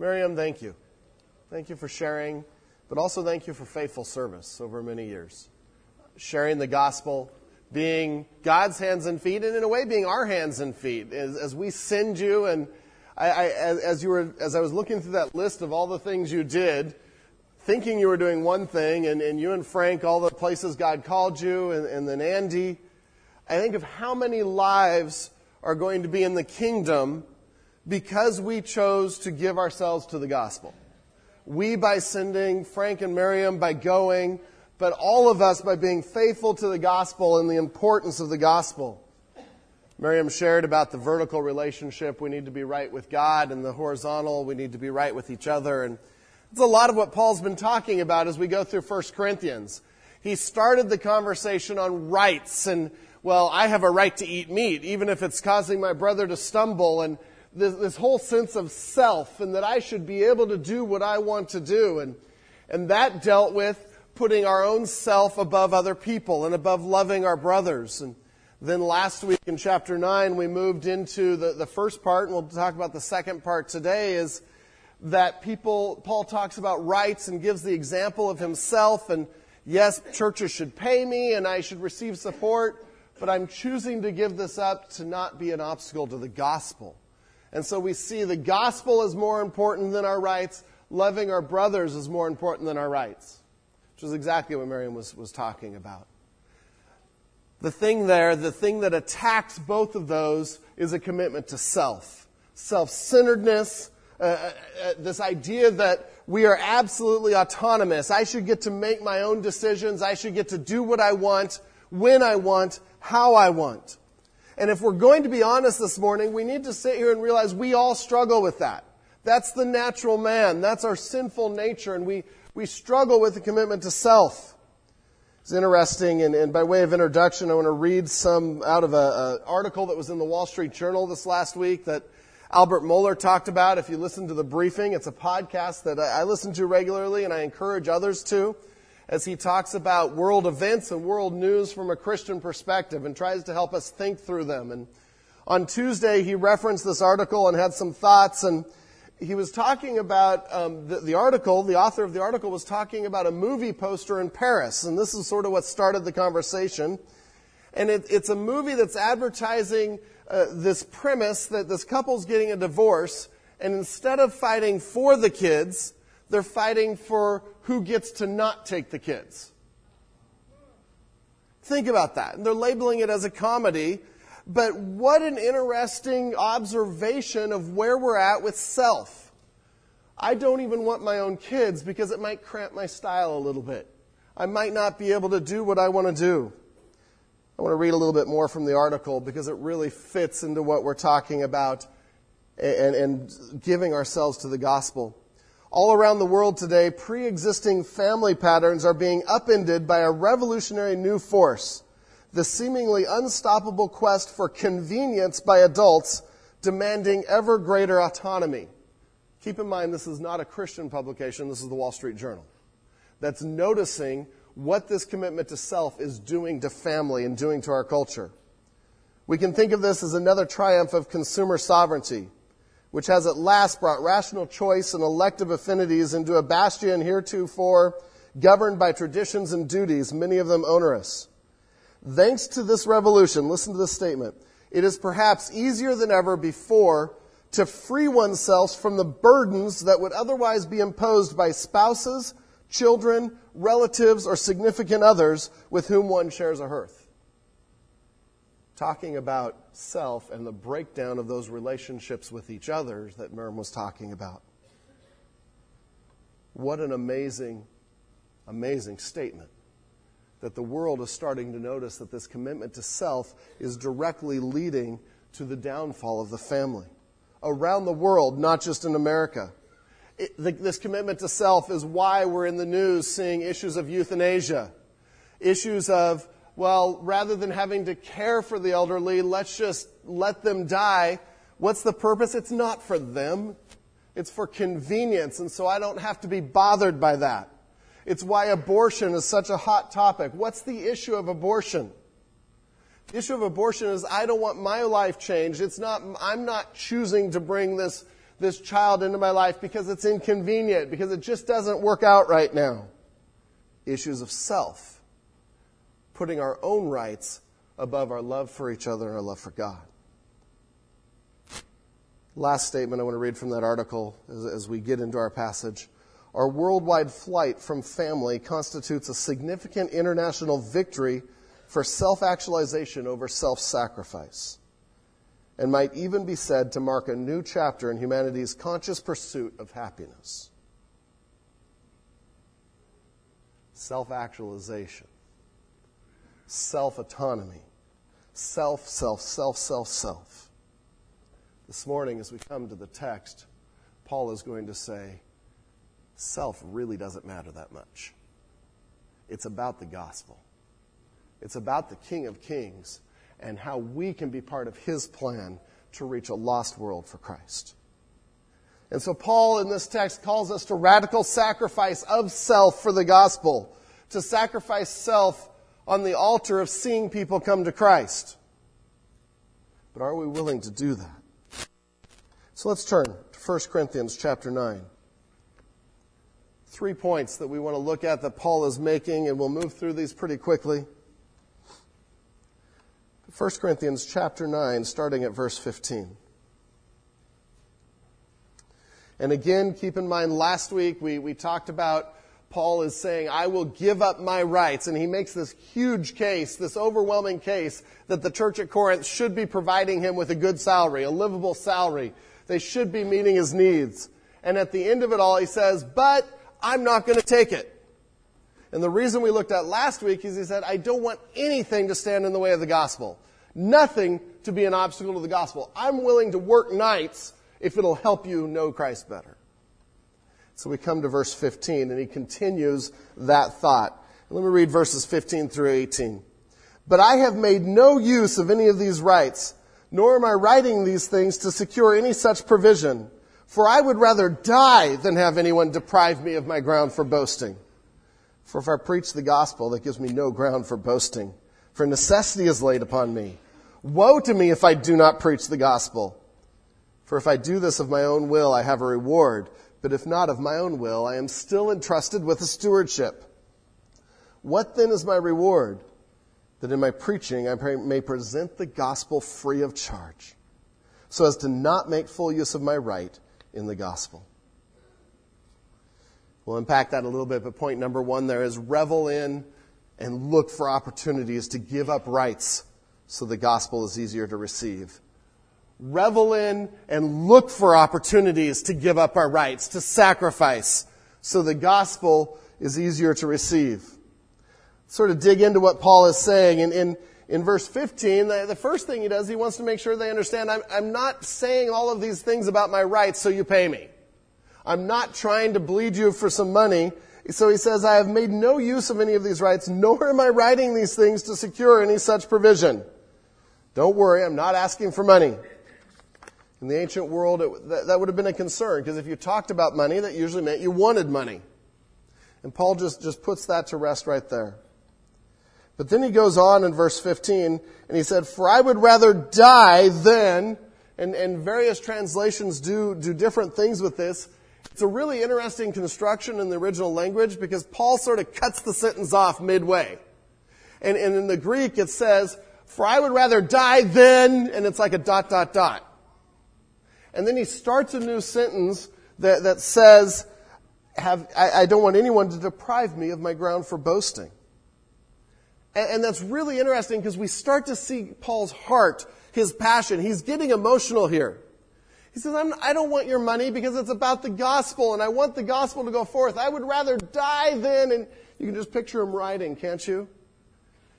Miriam, thank you. Thank you for sharing, but also thank you for faithful service over many years. Sharing the gospel, being God's hands and feet, and in a way being our hands and feet as, as we send you. And I, I, as you were, as I was looking through that list of all the things you did, thinking you were doing one thing, and, and you and Frank, all the places God called you, and, and then Andy, I think of how many lives are going to be in the kingdom because we chose to give ourselves to the gospel. We by sending, Frank and Miriam by going, but all of us by being faithful to the gospel and the importance of the gospel. Miriam shared about the vertical relationship. We need to be right with God, and the horizontal, we need to be right with each other. And it's a lot of what Paul's been talking about as we go through 1 Corinthians. He started the conversation on rights and, well, I have a right to eat meat, even if it's causing my brother to stumble, and this, this whole sense of self, and that I should be able to do what I want to do. And, and that dealt with putting our own self above other people and above loving our brothers. And then last week in chapter 9, we moved into the, the first part, and we'll talk about the second part today, is that people, Paul talks about rights and gives the example of himself. And yes, churches should pay me and I should receive support, but I'm choosing to give this up to not be an obstacle to the gospel. And so we see the gospel is more important than our rights. Loving our brothers is more important than our rights which is exactly what Miriam was, was talking about. The thing there, the thing that attacks both of those is a commitment to self. Self centeredness, uh, uh, uh, this idea that we are absolutely autonomous. I should get to make my own decisions. I should get to do what I want, when I want, how I want. And if we're going to be honest this morning, we need to sit here and realize we all struggle with that. That's the natural man. That's our sinful nature. And we, we struggle with the commitment to self. It's interesting, and, and by way of introduction, I want to read some out of an article that was in the Wall Street Journal this last week that Albert Mohler talked about. If you listen to the briefing, it's a podcast that I, I listen to regularly, and I encourage others to, as he talks about world events and world news from a Christian perspective and tries to help us think through them. And on Tuesday, he referenced this article and had some thoughts, and he was talking about um, the, the, article, the author of the article was talking about a movie poster in Paris, and this is sort of what started the conversation. And it, it's a movie that's advertising uh, this premise that this couple's getting a divorce, and instead of fighting for the kids, they're fighting for who gets to not take the kids. Think about that. And they're labeling it as a comedy, but what an interesting observation of where we're at with self. I don't even want my own kids because it might cramp my style a little bit. I might not be able to do what I want to do. I want to read a little bit more from the article because it really fits into what we're talking about and, and giving ourselves to the gospel. All around the world today, pre existing family patterns are being upended by a revolutionary new force the seemingly unstoppable quest for convenience by adults demanding ever greater autonomy. Keep in mind, this is not a Christian publication, this is the Wall Street Journal. That's noticing what this commitment to self is doing to family and doing to our culture. We can think of this as another triumph of consumer sovereignty, which has at last brought rational choice and elective affinities into a bastion heretofore governed by traditions and duties, many of them onerous. Thanks to this revolution, listen to this statement. It is perhaps easier than ever before to free oneself from the burdens that would otherwise be imposed by spouses, children, relatives, or significant others with whom one shares a hearth. Talking about self and the breakdown of those relationships with each other that Miriam was talking about. What an amazing, amazing statement that the world is starting to notice that this commitment to self is directly leading to the downfall of the family. Around the world, not just in America. It, the, this commitment to self is why we're in the news seeing issues of euthanasia, issues of, well, rather than having to care for the elderly, let's just let them die. What's the purpose? It's not for them. It's for convenience, and so I don't have to be bothered by that. It's why abortion is such a hot topic. What's the issue of abortion? The issue of abortion is I don't want my life changed. It's not, I'm not choosing to bring this, this child into my life because it's inconvenient, because it just doesn't work out right now. Issues of self, putting our own rights above our love for each other and our love for God. Last statement I want to read from that article as, as we get into our passage. Our worldwide flight from family constitutes a significant international victory for self actualization over self sacrifice and might even be said to mark a new chapter in humanity's conscious pursuit of happiness. Self actualization, self autonomy, self, self, self, self, self. This morning, as we come to the text, Paul is going to say, self really doesn't matter that much. It's about the gospel. It's about the King of Kings and how we can be part of his plan to reach a lost world for Christ. And so Paul in this text calls us to radical sacrifice of self for the gospel, to sacrifice self on the altar of seeing people come to Christ. But are we willing to do that? So let's turn to 1 Corinthians chapter 9. Three points that we want to look at that Paul is making, and we'll move through these pretty quickly. 1 Corinthians chapter 9, starting at verse 15. And again, keep in mind, last week we, we talked about Paul is saying, I will give up my rights. And he makes this huge case, this overwhelming case, that the church at Corinth should be providing him with a good salary, a livable salary. They should be meeting his needs. And at the end of it all, he says, But I'm not going to take it. And the reason we looked at last week is he said, I don't want anything to stand in the way of the gospel. Nothing to be an obstacle to the gospel. I'm willing to work nights if it'll help you know Christ better. So we come to verse 15 and he continues that thought. Let me read verses 15 through 18. But I have made no use of any of these rights, nor am I writing these things to secure any such provision. For I would rather die than have anyone deprive me of my ground for boasting. For if I preach the gospel, that gives me no ground for boasting. For necessity is laid upon me. Woe to me if I do not preach the gospel. For if I do this of my own will, I have a reward. But if not of my own will, I am still entrusted with a stewardship. What then is my reward? That in my preaching I may present the gospel free of charge, so as to not make full use of my right in the gospel. We'll unpack that a little bit, but point number one there is revel in and look for opportunities to give up rights so the gospel is easier to receive. Revel in and look for opportunities to give up our rights, to sacrifice, so the gospel is easier to receive. Sort of dig into what Paul is saying. In, in, in verse 15, the, the, first thing he does, he wants to make sure they understand I'm, I'm not saying all of these things about my rights so you pay me. I'm not trying to bleed you for some money. So he says, I have made no use of any of these rights, nor am I writing these things to secure any such provision. Don't worry, I'm not asking for money. In the ancient world, it, that, that would have been a concern, because if you talked about money, that usually meant you wanted money. And Paul just, just puts that to rest right there. But then he goes on in verse 15, and he said, For I would rather die than, and, and various translations do, do different things with this, it's a really interesting construction in the original language because Paul sort of cuts the sentence off midway. And, and in the Greek it says, for I would rather die than, and it's like a dot, dot, dot. And then he starts a new sentence that, that says, have, I, I don't want anyone to deprive me of my ground for boasting. And, and that's really interesting because we start to see Paul's heart, his passion. He's getting emotional here. He says, I'm, I do not want your money because it's about the gospel and I want the gospel to go forth. I would rather die than, and you can just picture him writing, can't you?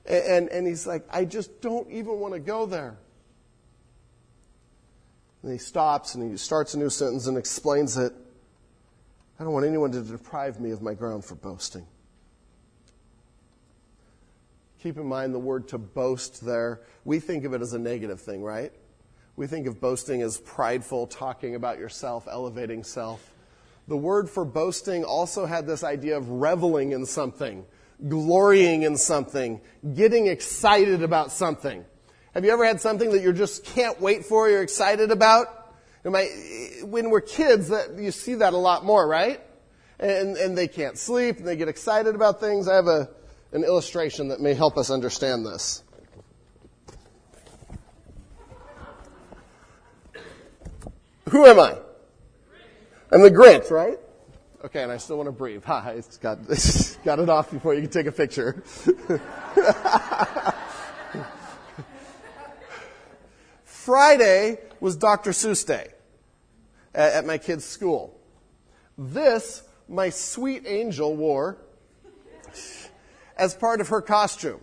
And, and, and he's like, I just don't even want to go there. And he stops and he starts a new sentence and explains it. I don't want anyone to deprive me of my ground for boasting. Keep in mind the word to boast there. We think of it as a negative thing, right? We think of boasting as prideful, talking about yourself, elevating self. The word for boasting also had this idea of reveling in something, glorying in something, getting excited about something. Have you ever had something that you just can't wait for, you're excited about? When we're kids, that, you see that a lot more, right? And, and they can't sleep and they get excited about things. I have a, an illustration that may help us understand this. Who am I? I'm the Grinch, right? Okay, and I still want to breathe. Ha, it's got, it's got it off before you can take a picture. Friday was Dr. Seuss Day at, at my kid's school. This, my sweet angel wore as part of her costume.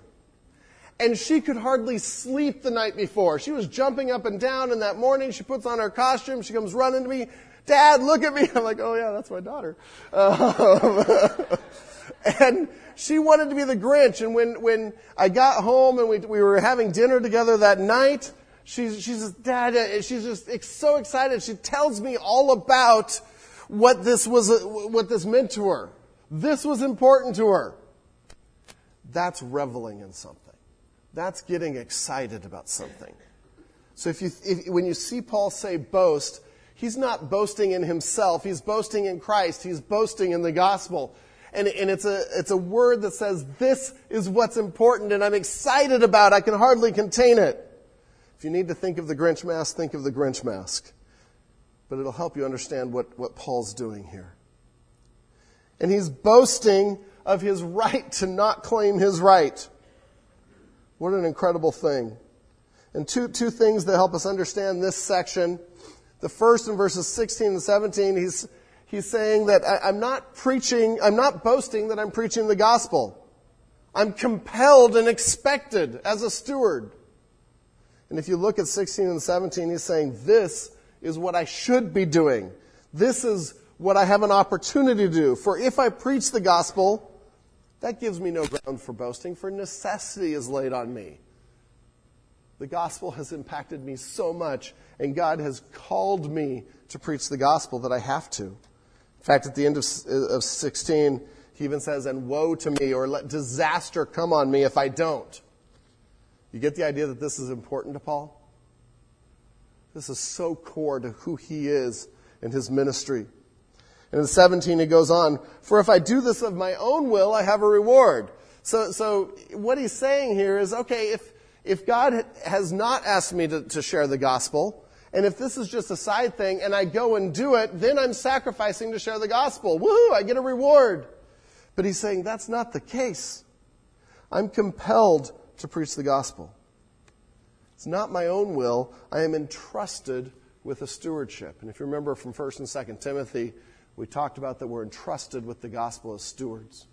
And she could hardly sleep the night before. She was jumping up and down, and that morning she puts on her costume. She comes running to me, Dad, look at me. I'm like, oh yeah, that's my daughter. Um, and she wanted to be the Grinch. And when, when I got home and we, we were having dinner together that night, she's, she's just, Dad, uh, she's just so excited. She tells me all about what this was, uh, what this meant to her. This was important to her. That's reveling in something. That's getting excited about something. So if you, if, when you see Paul say boast, he's not boasting in himself. He's boasting in Christ. He's boasting in the gospel. And, and it's a, it's a word that says, this is what's important and I'm excited about. I can hardly contain it. If you need to think of the Grinch mask, think of the Grinch mask. But it'll help you understand what, what Paul's doing here. And he's boasting of his right to not claim his right. What an incredible thing. And two, two things that help us understand this section. The first in verses 16 and 17, he's, he's saying that I, I'm not preaching, I'm not boasting that I'm preaching the gospel. I'm compelled and expected as a steward. And if you look at 16 and 17, he's saying, This is what I should be doing. This is what I have an opportunity to do. For if I preach the gospel, that gives me no ground for boasting, for necessity is laid on me. The gospel has impacted me so much, and God has called me to preach the gospel that I have to. In fact, at the end of, of 16, he even says, And woe to me, or let disaster come on me if I don't. You get the idea that this is important to Paul? This is so core to who he is and his ministry. And in 17, he goes on, For if I do this of my own will, I have a reward. So, so what he's saying here is, okay, if, if God has not asked me to, to share the gospel, and if this is just a side thing and I go and do it, then I'm sacrificing to share the gospel. Woohoo, I get a reward. But he's saying that's not the case. I'm compelled to preach the gospel. It's not my own will. I am entrusted with a stewardship. And if you remember from 1st and 2nd Timothy, we talked about that we're entrusted with the gospel as stewards.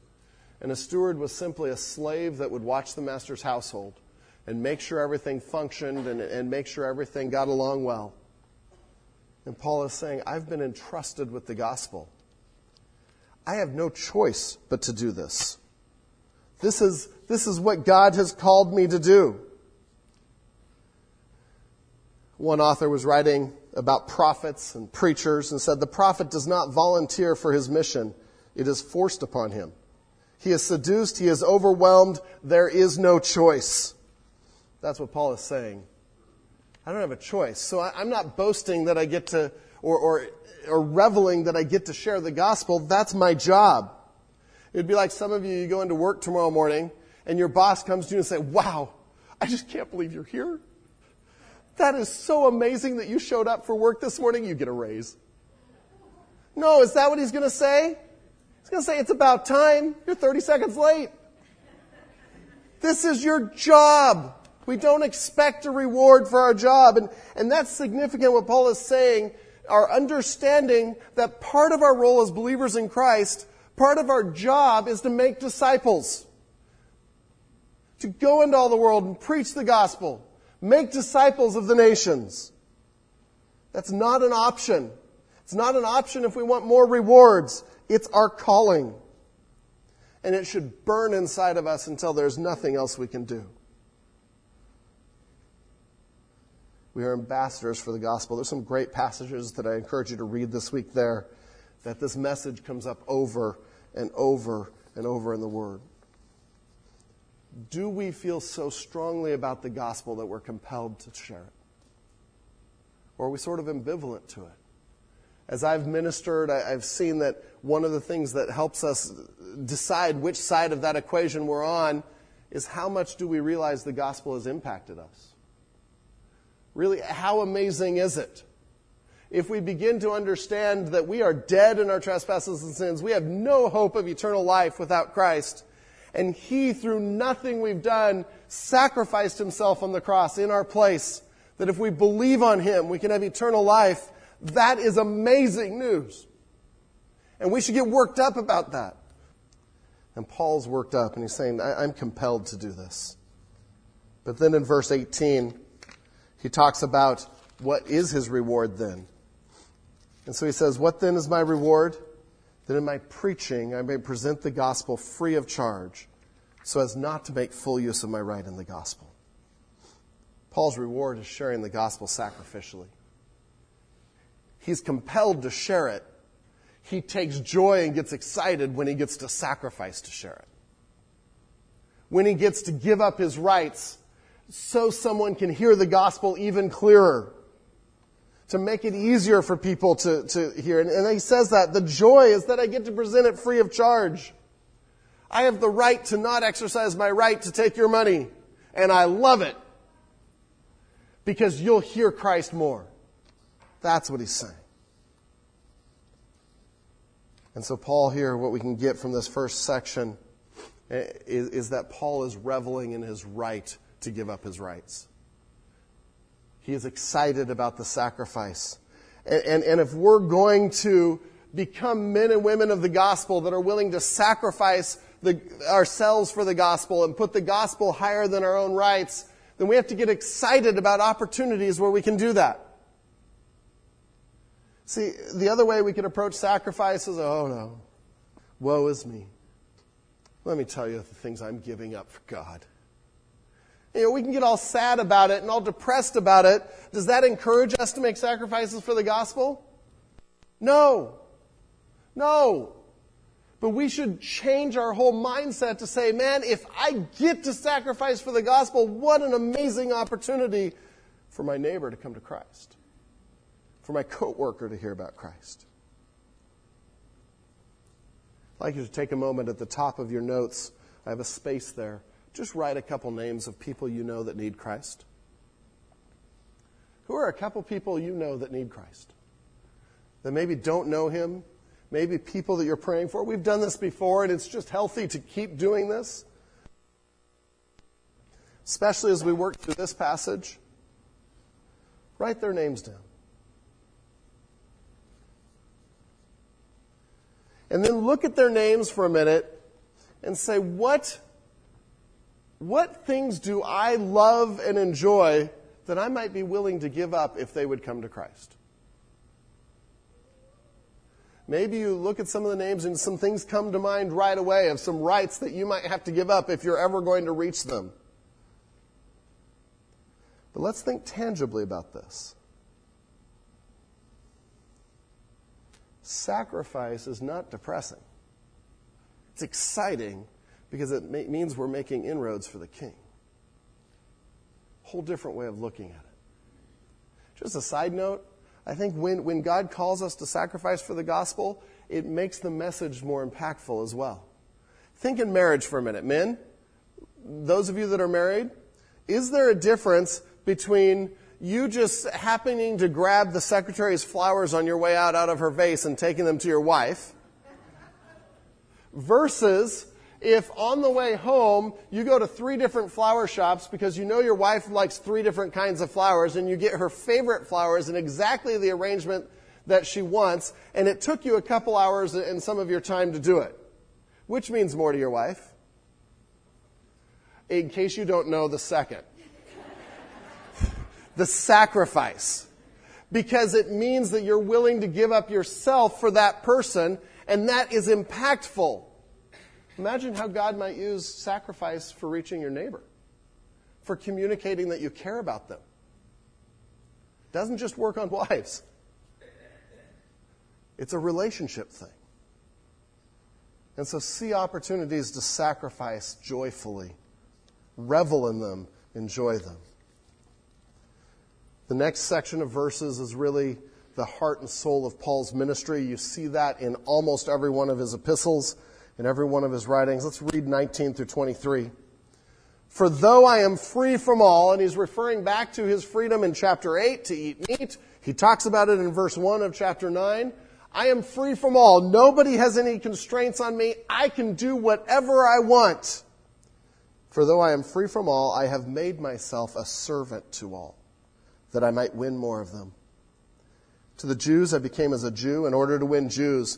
And a steward was simply a slave that would watch the master's household and make sure everything functioned and, and make sure everything got along well. And Paul is saying, I've been entrusted with the gospel. I have no choice but to do this. This is, this is what God has called me to do. One author was writing about prophets and preachers and said the prophet does not volunteer for his mission, it is forced upon him. He is seduced, he is overwhelmed, there is no choice. That's what Paul is saying. I don't have a choice. So I, am not boasting that I get to, or, or, or reveling that I get to share the gospel. That's my job. It'd be like some of you, you go into work tomorrow morning and your boss comes to you and say, wow, I just can't believe you're here. That is so amazing that you showed up for work this morning. You get a raise. No, is that what he's going to say? He's going to say, it's about time. You're 30 seconds late. This is your job. We don't expect a reward for our job. And, and that's significant what Paul is saying. Our understanding that part of our role as believers in Christ, part of our job is to make disciples. To go into all the world and preach the gospel. Make disciples of the nations. That's not an option. It's not an option if we want more rewards. It's our calling. And it should burn inside of us until there's nothing else we can do. We are ambassadors for the gospel. There's some great passages that I encourage you to read this week there that this message comes up over and over and over in the Word do we feel so strongly about the gospel that we're compelled to share it? Or are we sort of ambivalent to it? As I've ministered, I've seen that one of the things that helps us decide which side of that equation we're on is how much do we realize the gospel has impacted us? Really, how amazing is it? If we begin to understand that we are dead in our trespasses and sins, we have no hope of eternal life without Christ, and He, through nothing we've done, sacrificed Himself on the cross in our place, that if we believe on Him, we can have eternal life, that is amazing news. And we should get worked up about that. And Paul's worked up and he's saying, I'm compelled to do this. But then in verse 18, he talks about what is his reward then. And so he says, What then is my reward? That in my preaching I may present the gospel free of charge, so as not to make full use of my right in the gospel. Paul's reward is sharing the gospel sacrificially. He's compelled to share it. He takes joy and gets excited when he gets to sacrifice to share it. When he gets to give up his rights so someone can hear the gospel even clearer. To make it easier for people to, to hear. And, and he says that the joy is that I get to present it free of charge. I have the right to not exercise my right to take your money. And I love it. Because you'll hear Christ more. That's what he's saying. And so, Paul, here, what we can get from this first section eh, is, is, that Paul is reveling in his right to give up his rights. He is excited about the sacrifice. And, and, and if we're going to become men and women of the gospel that are willing to sacrifice the, ourselves for the gospel and put the gospel higher than our own rights, then we have to get excited about opportunities where we can do that. See, the other way we could approach sacrifice is, oh no, woe is me. Let me tell you the things I'm giving up for God. You know, we can get all sad about it and all depressed about it. Does that encourage us to make sacrifices for the gospel? No. No. But we should change our whole mindset to say, man, if I get to sacrifice for the gospel, what an amazing opportunity for my neighbor to come to Christ for my coworker to hear about Christ. I'd like you to take a moment at the top of your notes. I have a space there. Just write a couple names of people you know that need Christ. Who are a couple people you know that need Christ? That maybe don't know Him? Maybe people that you're praying for? We've done this before, and it's just healthy to keep doing this. Especially as we work through this passage. Write their names down. and then look at their names for a minute and say, what, what things do I love and enjoy that I might be willing to give up if they would come to Christ? Maybe you look at some of the names and some things come to mind right away of some rights that you might have to give up if you're ever going to reach them. But let's think tangibly about this. sacrifice is not depressing. It's exciting because it means we're making inroads for the king. Whole different way of looking at it. Just a side note, I think when, when God calls us to sacrifice for the gospel, it makes the message more impactful as well. Think in marriage for a minute. Men, those of you that are married, is there a difference between you just happening to grab the secretary's flowers on your way out out of her vase and taking them to your wife versus if on the way home you go to three different flower shops because you know your wife likes three different kinds of flowers and you get her favorite flowers in exactly the arrangement that she wants and it took you a couple hours and some of your time to do it. Which means more to your wife? In case you don't know the second the sacrifice. Because it means that you're willing to give up yourself for that person, and that is impactful. Imagine how God might use sacrifice for reaching your neighbor, for communicating that you care about them. It doesn't just work on wives, it's a relationship thing. And so see opportunities to sacrifice joyfully, revel in them, enjoy them. The next section of verses is really the heart and soul of Paul's ministry. You see that in almost every one of his epistles, in every one of his writings. Let's read 19 through 23. For though I am free from all, and he's referring back to his freedom in chapter 8 to eat meat, he talks about it in verse 1 of chapter 9. I am free from all. Nobody has any constraints on me. I can do whatever I want. For though I am free from all, I have made myself a servant to all, that I might win more of them. To the Jews, I became as a Jew in order to win Jews.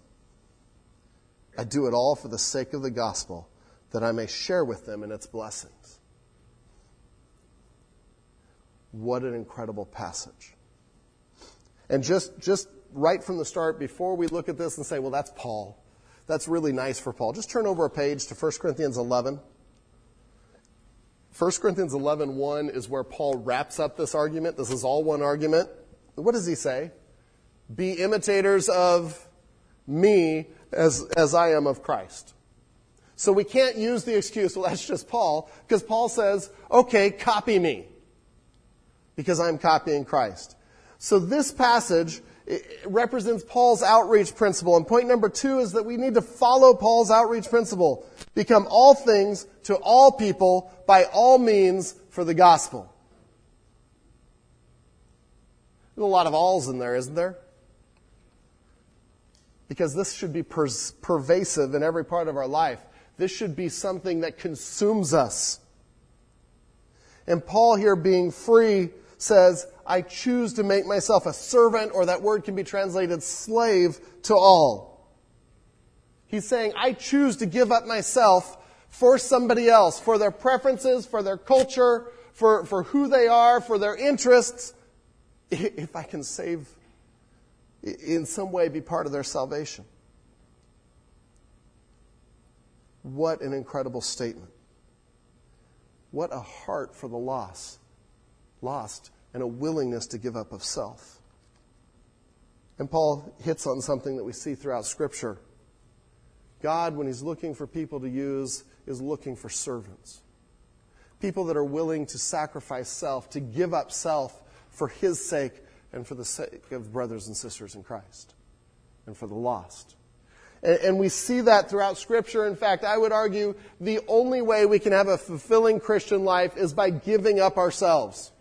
I do it all for the sake of the gospel, that I may share with them in its blessings. What an incredible passage. And just, just right from the start, before we look at this and say, well, that's Paul. That's really nice for Paul. Just turn over a page to 1 Corinthians 11. 1 Corinthians 11, 1 is where Paul wraps up this argument. This is all one argument. What does he say? Be imitators of me as, as I am of Christ. So we can't use the excuse, well, that's just Paul, because Paul says, okay, copy me because I'm copying Christ. So this passage represents Paul's outreach principle. And point number two is that we need to follow Paul's outreach principle. Become all things to all people by all means for the gospel. There's a lot of alls in there, isn't there? Because this should be per- pervasive in every part of our life. This should be something that consumes us. And Paul here being free says, I choose to make myself a servant, or that word can be translated slave to all. He's saying, I choose to give up myself for somebody else, for their preferences, for their culture, for, for who they are, for their interests, if I can save, in some way, be part of their salvation. What an incredible statement. What a heart for the lost lost, and a willingness to give up of self. And Paul hits on something that we see throughout Scripture. God, when He's looking for people to use, is looking for servants. People that are willing to sacrifice self, to give up self for His sake and for the sake of brothers and sisters in Christ and for the lost. And, we see that throughout Scripture. In fact, I would argue the only way we can have a fulfilling Christian life is by giving up ourselves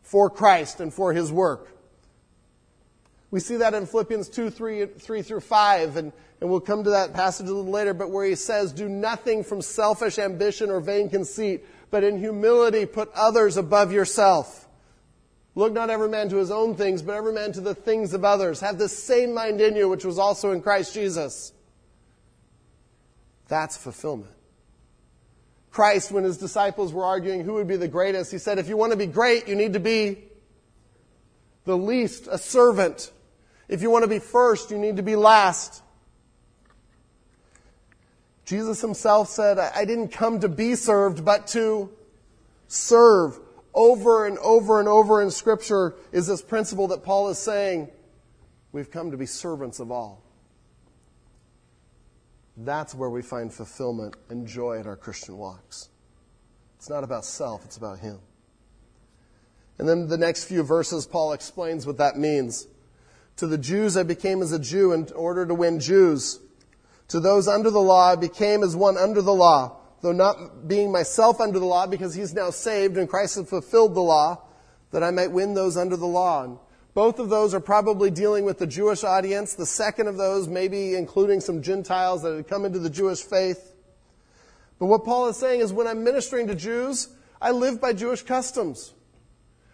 for Christ and for his work. We see that in Philippians 2, 3, 3 through 5, and, and we'll come to that passage a little later, but where he says, Do nothing from selfish ambition or vain conceit, but in humility put others above yourself. Look not every man to his own things, but every man to the things of others. Have the same mind in you, which was also in Christ Jesus. That's fulfillment. Christ, when his disciples were arguing who would be the greatest, he said, if you want to be great, you need to be the least, a servant. If you want to be first, you need to be last. Jesus himself said, I didn't come to be served, but to serve. Over and over and over in Scripture is this principle that Paul is saying, we've come to be servants of all. That's where we find fulfillment and joy in our Christian walks. It's not about self, it's about Him. And then the next few verses, Paul explains what that means. To the Jews, I became as a Jew in order to win Jews. To those under the law, I became as one under the law, though not being myself under the law, because he's now saved and Christ has fulfilled the law, that I might win those under the law. And both of those are probably dealing with the Jewish audience. The second of those, maybe including some Gentiles that had come into the Jewish faith. But what Paul is saying is when I'm ministering to Jews, I live by Jewish customs.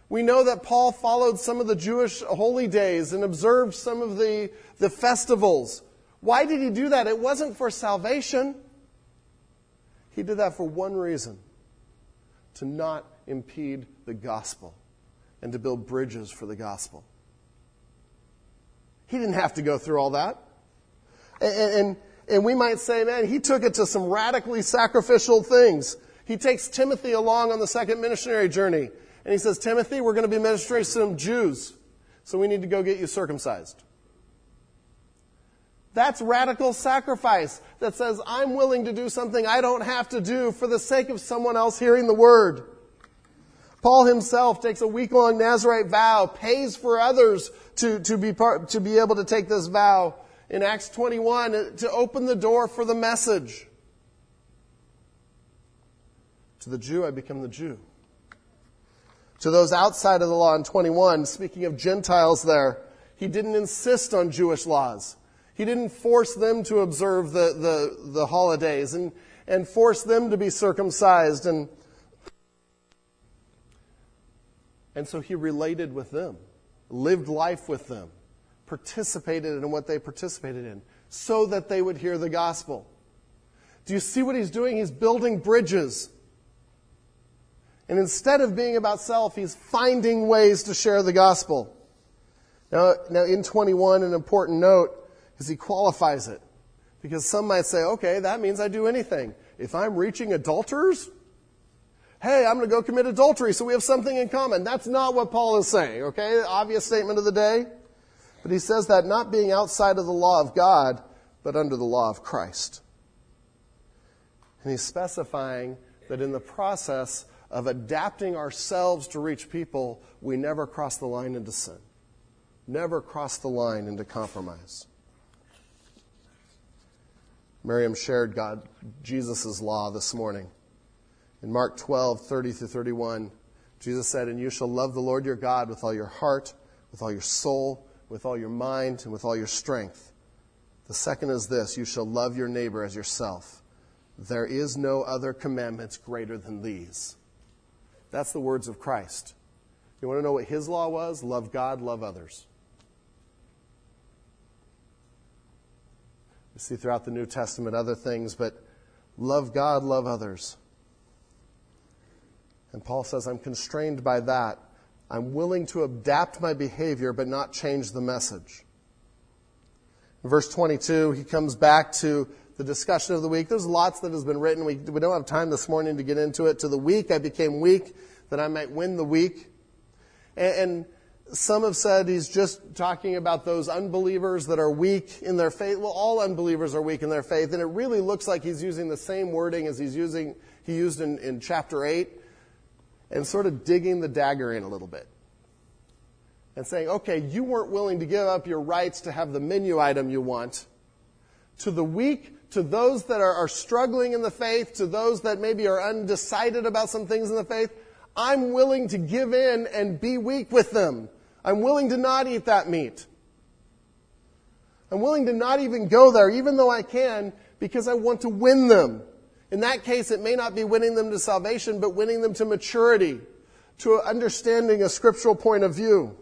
We know that Paul followed some of the Jewish holy days and observed some of the, the festivals. Why did he do that? It wasn't for salvation. He did that for one reason to not impede the gospel and to build bridges for the gospel. He didn't have to go through all that. And, and, and we might say, man, he took it to some radically sacrificial things. He takes Timothy along on the second missionary journey. And he says, Timothy, we're going to be ministering to some Jews. So we need to go get you circumcised. That's radical sacrifice that says, I'm willing to do something I don't have to do for the sake of someone else hearing the word. Paul himself takes a week long Nazarite vow, pays for others to, to, be part, to be able to take this vow in Acts 21 uh, to open the door for the message. To the Jew, I become the Jew. To those outside of the law in 21, speaking of Gentiles there, he didn't insist on Jewish laws. He didn't force them to observe the, the, the holidays and, and force them to be circumcised. And, and so he related with them, lived life with them, participated in what they participated in, so that they would hear the gospel. Do you see what he's doing? He's building bridges. And instead of being about self, he's finding ways to share the gospel. Now, now in 21, an important note is he qualifies it. Because some might say, okay, that means I do anything. If I'm reaching adulterers, hey, I'm going to go commit adultery, so we have something in common. That's not what Paul is saying, okay? Obvious statement of the day. But he says that not being outside of the law of God, but under the law of Christ. And he's specifying that in the process of adapting ourselves to reach people, we never cross the line into sin. Never cross the line into compromise. Miriam shared God, Jesus' law this morning. In Mark 12, 30 through 31, Jesus said, And you shall love the Lord your God with all your heart, with all your soul, with all your mind, and with all your strength. The second is this you shall love your neighbor as yourself. There is no other commandments greater than these. That's the words of Christ. You want to know what his law was? Love God, love others. See throughout the New Testament other things, but love God, love others. And Paul says, I'm constrained by that. I'm willing to adapt my behavior, but not change the message. In verse 22, he comes back to the discussion of the week. There's lots that has been written. We, we don't have time this morning to get into it. To the weak, I became weak that I might win the weak. And, and some have said he's just talking about those unbelievers that are weak in their faith. Well, all unbelievers are weak in their faith, and it really looks like he's using the same wording as he's using he used in, in chapter eight, and sort of digging the dagger in a little bit. And saying, okay, you weren't willing to give up your rights to have the menu item you want. To the weak, to those that are, are struggling in the faith, to those that maybe are undecided about some things in the faith, I'm willing to give in and be weak with them I'm willing to not eat that meat. I'm willing to not even go there, even though I can, because I want to win them. In that case, it may not be winning them to salvation, but winning them to maturity, to understanding a scriptural point of view.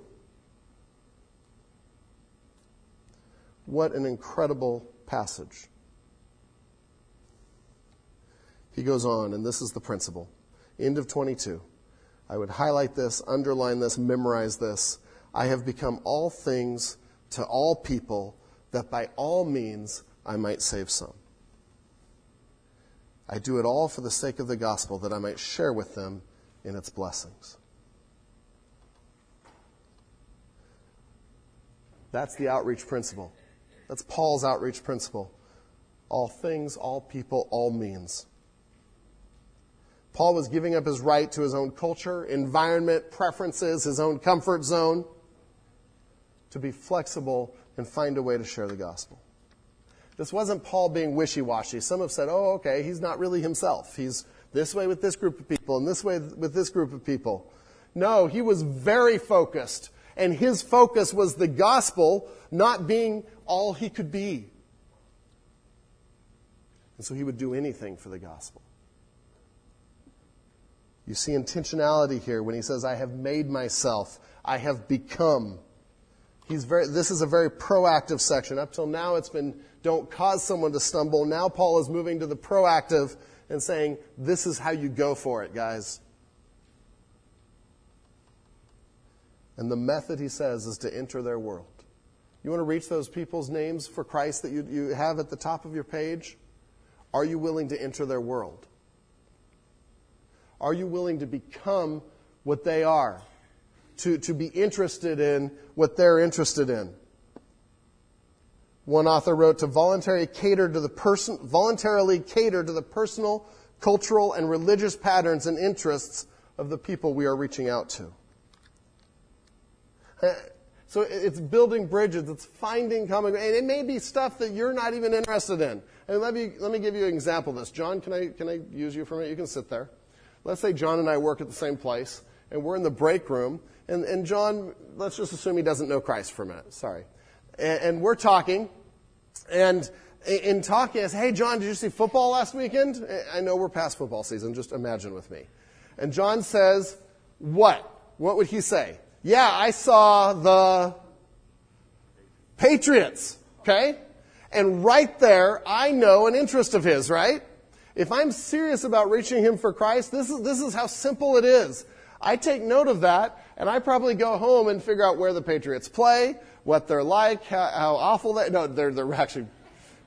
What an incredible passage. He goes on, and this is the principle. End of 22. I would highlight this, underline this, memorize this. I have become all things to all people, that by all means I might save some. I do it all for the sake of the gospel, that I might share with them in its blessings. That's the outreach principle. That's Paul's outreach principle. All things, all people, all means. Paul was giving up his right to his own culture, environment, preferences, his own comfort zone to be flexible and find a way to share the gospel. This wasn't Paul being wishy washy. Some have said, oh, okay, he's not really himself. He's this way with this group of people and this way with this group of people. No, he was very focused. And his focus was the gospel not being all he could be. And so he would do anything for the gospel. You see intentionality here when he says, I have made myself, I have become. He's very, this is a very proactive section. Up till now, it's been don't cause someone to stumble. Now, Paul is moving to the proactive and saying, this is how you go for it, guys. And the method, he says, is to enter their world. You want to reach those people's names for Christ that you, you have at the top of your page? Are you willing to enter their world? Are you willing to become what they are? To, to be interested in what they're interested in? One author wrote to voluntarily cater to the person, voluntarily cater to the personal, cultural, and religious patterns and interests of the people we are reaching out to. Uh, so it's building bridges, it's finding common and it may be stuff that you're not even interested in. And let me let me give you an example of this. John, can I can I use you for a minute? You can sit there. Let's say John and I work at the same place, and we're in the break room, and, and John, let's just assume he doesn't know Christ for a minute. Sorry. And, and we're talking, and in talking, I say, Hey, John, did you see football last weekend? I know we're past football season, just imagine with me. And John says, What? What would he say? Yeah, I saw the Patriots. Okay? And right there, I know an interest of his, right? If I'm serious about reaching him for Christ, this is, this is how simple it is. I take note of that, and I probably go home and figure out where the Patriots play, what they're like, how, how awful they, no, they're, they're actually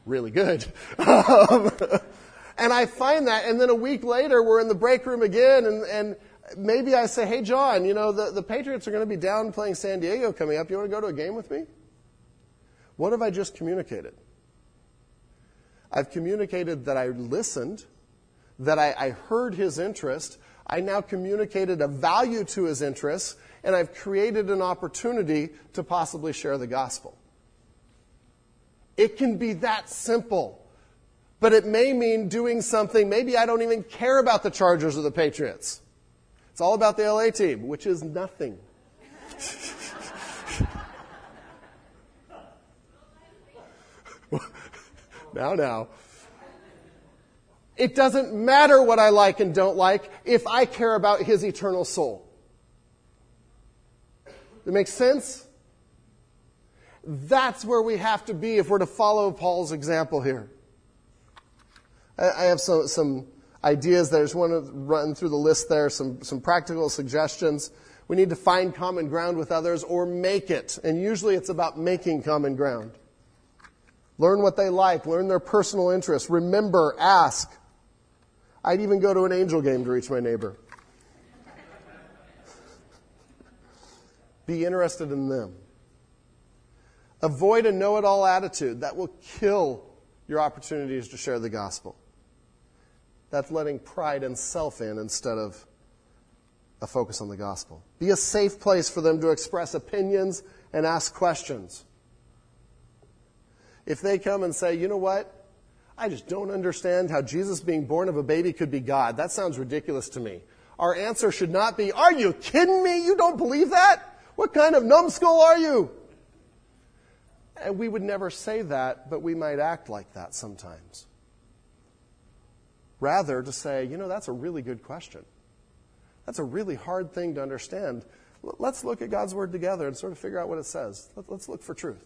really good. Um, and I find that, and then a week later, we're in the break room again, and, and maybe I say, hey, John, you know, the, the Patriots are going to be down playing San Diego coming up. You want to go to a game with me? What have I just communicated? I've communicated that I listened, that I, I heard his interest. I now communicated a value to his interests, and I've created an opportunity to possibly share the gospel. It can be that simple. But it may mean doing something, maybe I don't even care about the Chargers or the Patriots. It's all about the LA team, which is nothing. now, now. It doesn't matter what I like and don't like if I care about his eternal soul. That makes sense? That's where we have to be if we're to follow Paul's example here. I have some, some ideas There's one just want to run through the list there, some, some practical suggestions. We need to find common ground with others or make it. And usually it's about making common ground. Learn what they like, learn their personal interests, remember, ask. I'd even go to an angel game to reach my neighbor. Be interested in them. Avoid a know it all attitude. That will kill your opportunities to share the gospel. That's letting pride and self in instead of a focus on the gospel. Be a safe place for them to express opinions and ask questions. If they come and say, you know what? I just don't understand how Jesus being born of a baby could be God. That sounds ridiculous to me. Our answer should not be, Are you kidding me? You don't believe that? What kind of numbskull are you? And we would never say that, but we might act like that sometimes. Rather, to say, you know, that's a really good question. That's a really hard thing to understand. Let's look at God's Word together and sort of figure out what it says. Let's look for truth.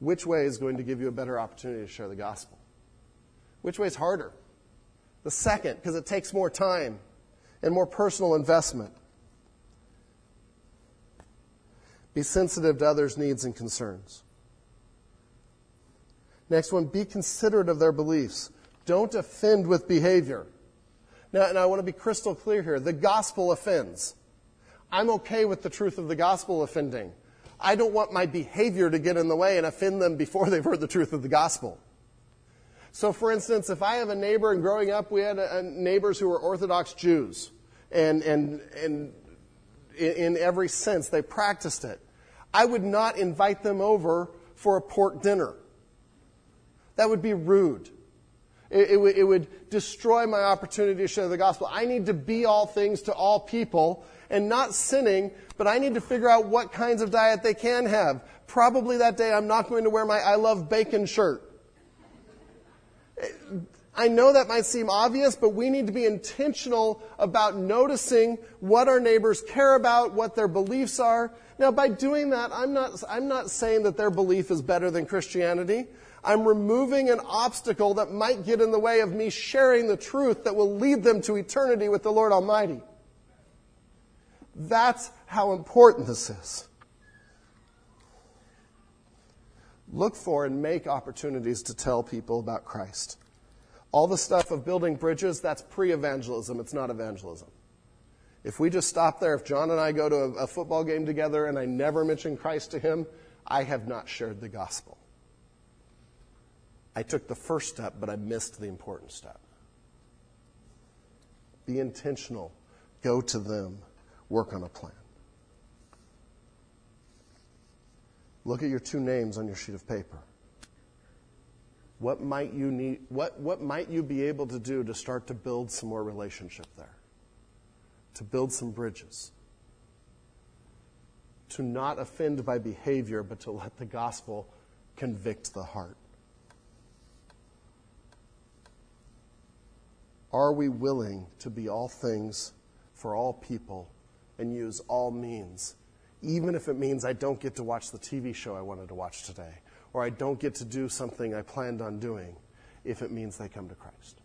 Which way is going to give you a better opportunity to share the gospel? Which way is harder? The second, because it takes more time and more personal investment. Be sensitive to others' needs and concerns. Next one, be considerate of their beliefs. Don't offend with behavior. Now, and I want to be crystal clear here. The gospel offends. I'm okay with the truth of the gospel offending. I don't want my behavior to get in the way and offend them before they've heard the truth of the gospel. So, for instance, if I have a neighbor, and growing up, we had a, a neighbors who were Orthodox Jews, and, and, and in, in every sense, they practiced it. I would not invite them over for a pork dinner. That would be rude. It, it, it, would destroy my opportunity to share the gospel. I need to be all things to all people and not sinning, but I need to figure out what kinds of diet they can have. Probably that day I'm not going to wear my I love bacon shirt. I know that might seem obvious, but we need to be intentional about noticing what our neighbors care about, what their beliefs are. Now, by doing that, I'm not, I'm not saying that their belief is better than Christianity. I'm removing an obstacle that might get in the way of me sharing the truth that will lead them to eternity with the Lord Almighty. That's how important this is. Look for and make opportunities to tell people about Christ. All the stuff of building bridges, that's pre evangelism, it's not evangelism. If we just stop there, if John and I go to a, a, football game together and I never mention Christ to him, I have not shared the gospel. I took the first step, but I missed the important step. Be intentional. Go to them. Work on a plan. Look at your two names on your sheet of paper. What might you need what, what might you be able to do to start to build some more relationship there? To build some bridges. To not offend by behavior, but to let the gospel convict the heart. Are we willing to be all things for all people and use all means, even if it means I don't get to watch the TV show I wanted to watch today, or I don't get to do something I planned on doing, if it means they come to Christ?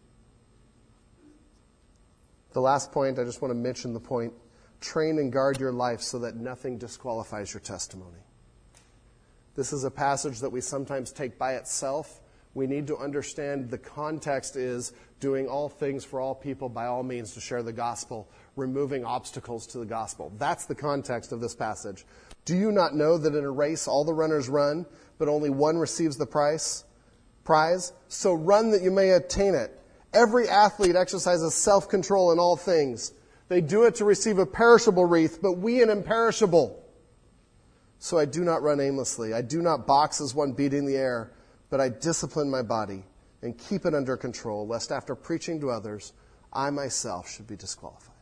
The last point, I just want to mention the point train and guard your life so that nothing disqualifies your testimony. This is a passage that we sometimes take by itself we need to understand the context is doing all things for all people by all means to share the gospel, removing obstacles to the gospel. That's the context of this passage. Do you not know that in a race all the runners run, but only one receives the prize? Prize? So run that you may attain it. Every athlete exercises self-control in all things. They do it to receive a perishable wreath, but we an imperishable. So I do not run aimlessly. I do not box as one beating the air but I discipline my body and keep it under control, lest after preaching to others, I myself should be disqualified.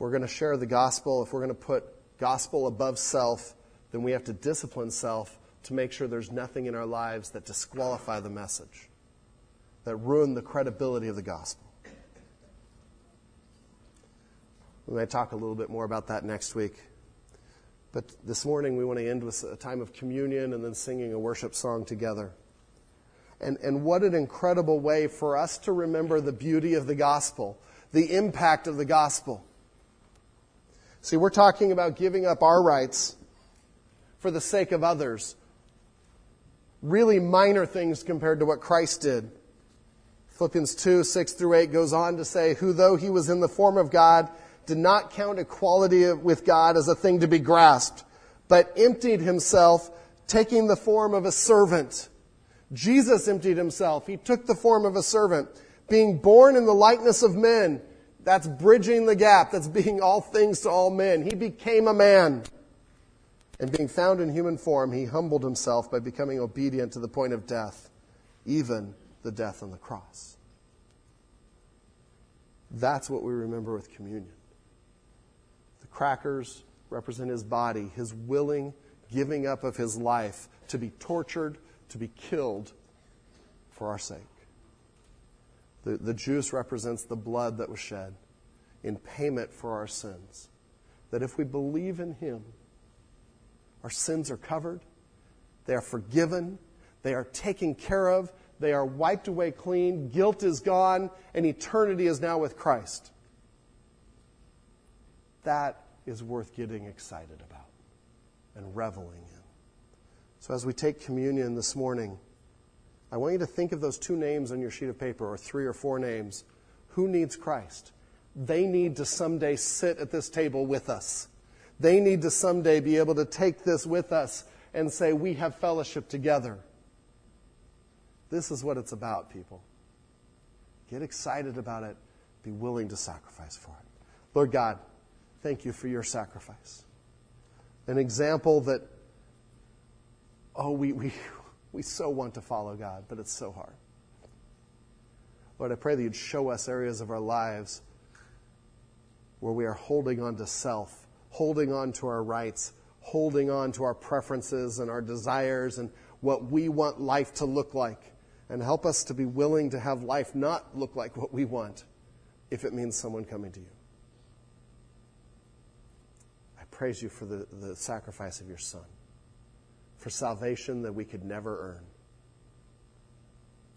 If we're going to share the gospel, if we're going to put gospel above self, then we have to discipline self to make sure there's nothing in our lives that disqualify the message, that ruin the credibility of the gospel. We may talk a little bit more about that next week. But this morning we want to end with a time of communion and then singing a worship song together. And, and what an incredible way for us to remember the beauty of the gospel, the impact of the gospel. See, we're talking about giving up our rights for the sake of others. Really minor things compared to what Christ did. Philippians 2, 6 through 8 goes on to say, Who though he was in the form of God, did not count equality with God as a thing to be grasped, but emptied himself, taking the form of a servant. Jesus emptied himself. He took the form of a servant, being born in the likeness of men. That's bridging the gap. That's being all things to all men. He became a man. And being found in human form, he humbled himself by becoming obedient to the point of death, even the death on the cross. That's what we remember with communion The crackers represent his body, his willing giving up of his life to be tortured, to be killed for our sake. The, the juice represents the blood that was shed in payment for our sins. That if we believe in him, our sins are covered, they are forgiven, they are taken care of, they are wiped away clean, guilt is gone, and eternity is now with Christ that is worth getting excited about and reveling in. So, as we take communion this morning, I want you to think of those two names on your sheet of paper, or three or four names. Who needs Christ? They need to someday sit at this table with us. They need to someday be able to take this with us and say, We have fellowship together. This is what it's about, people. Get excited about it, be willing to sacrifice for it. Lord God, Thank you for your sacrifice. An example that, oh, we, we, we so want to follow God, but it's so hard. Lord, I pray that you'd show us areas of our lives where we are holding on to self, holding on to our rights, holding on to our preferences and our desires and what we want life to look like. And help us to be willing to have life not look like what we want if it means someone coming to you I praise you for the, the sacrifice of your Son, for salvation that we could never earn.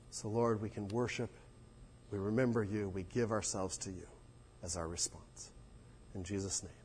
So, Lord, we can worship, we remember you, we give ourselves to you as our response. In Jesus' name.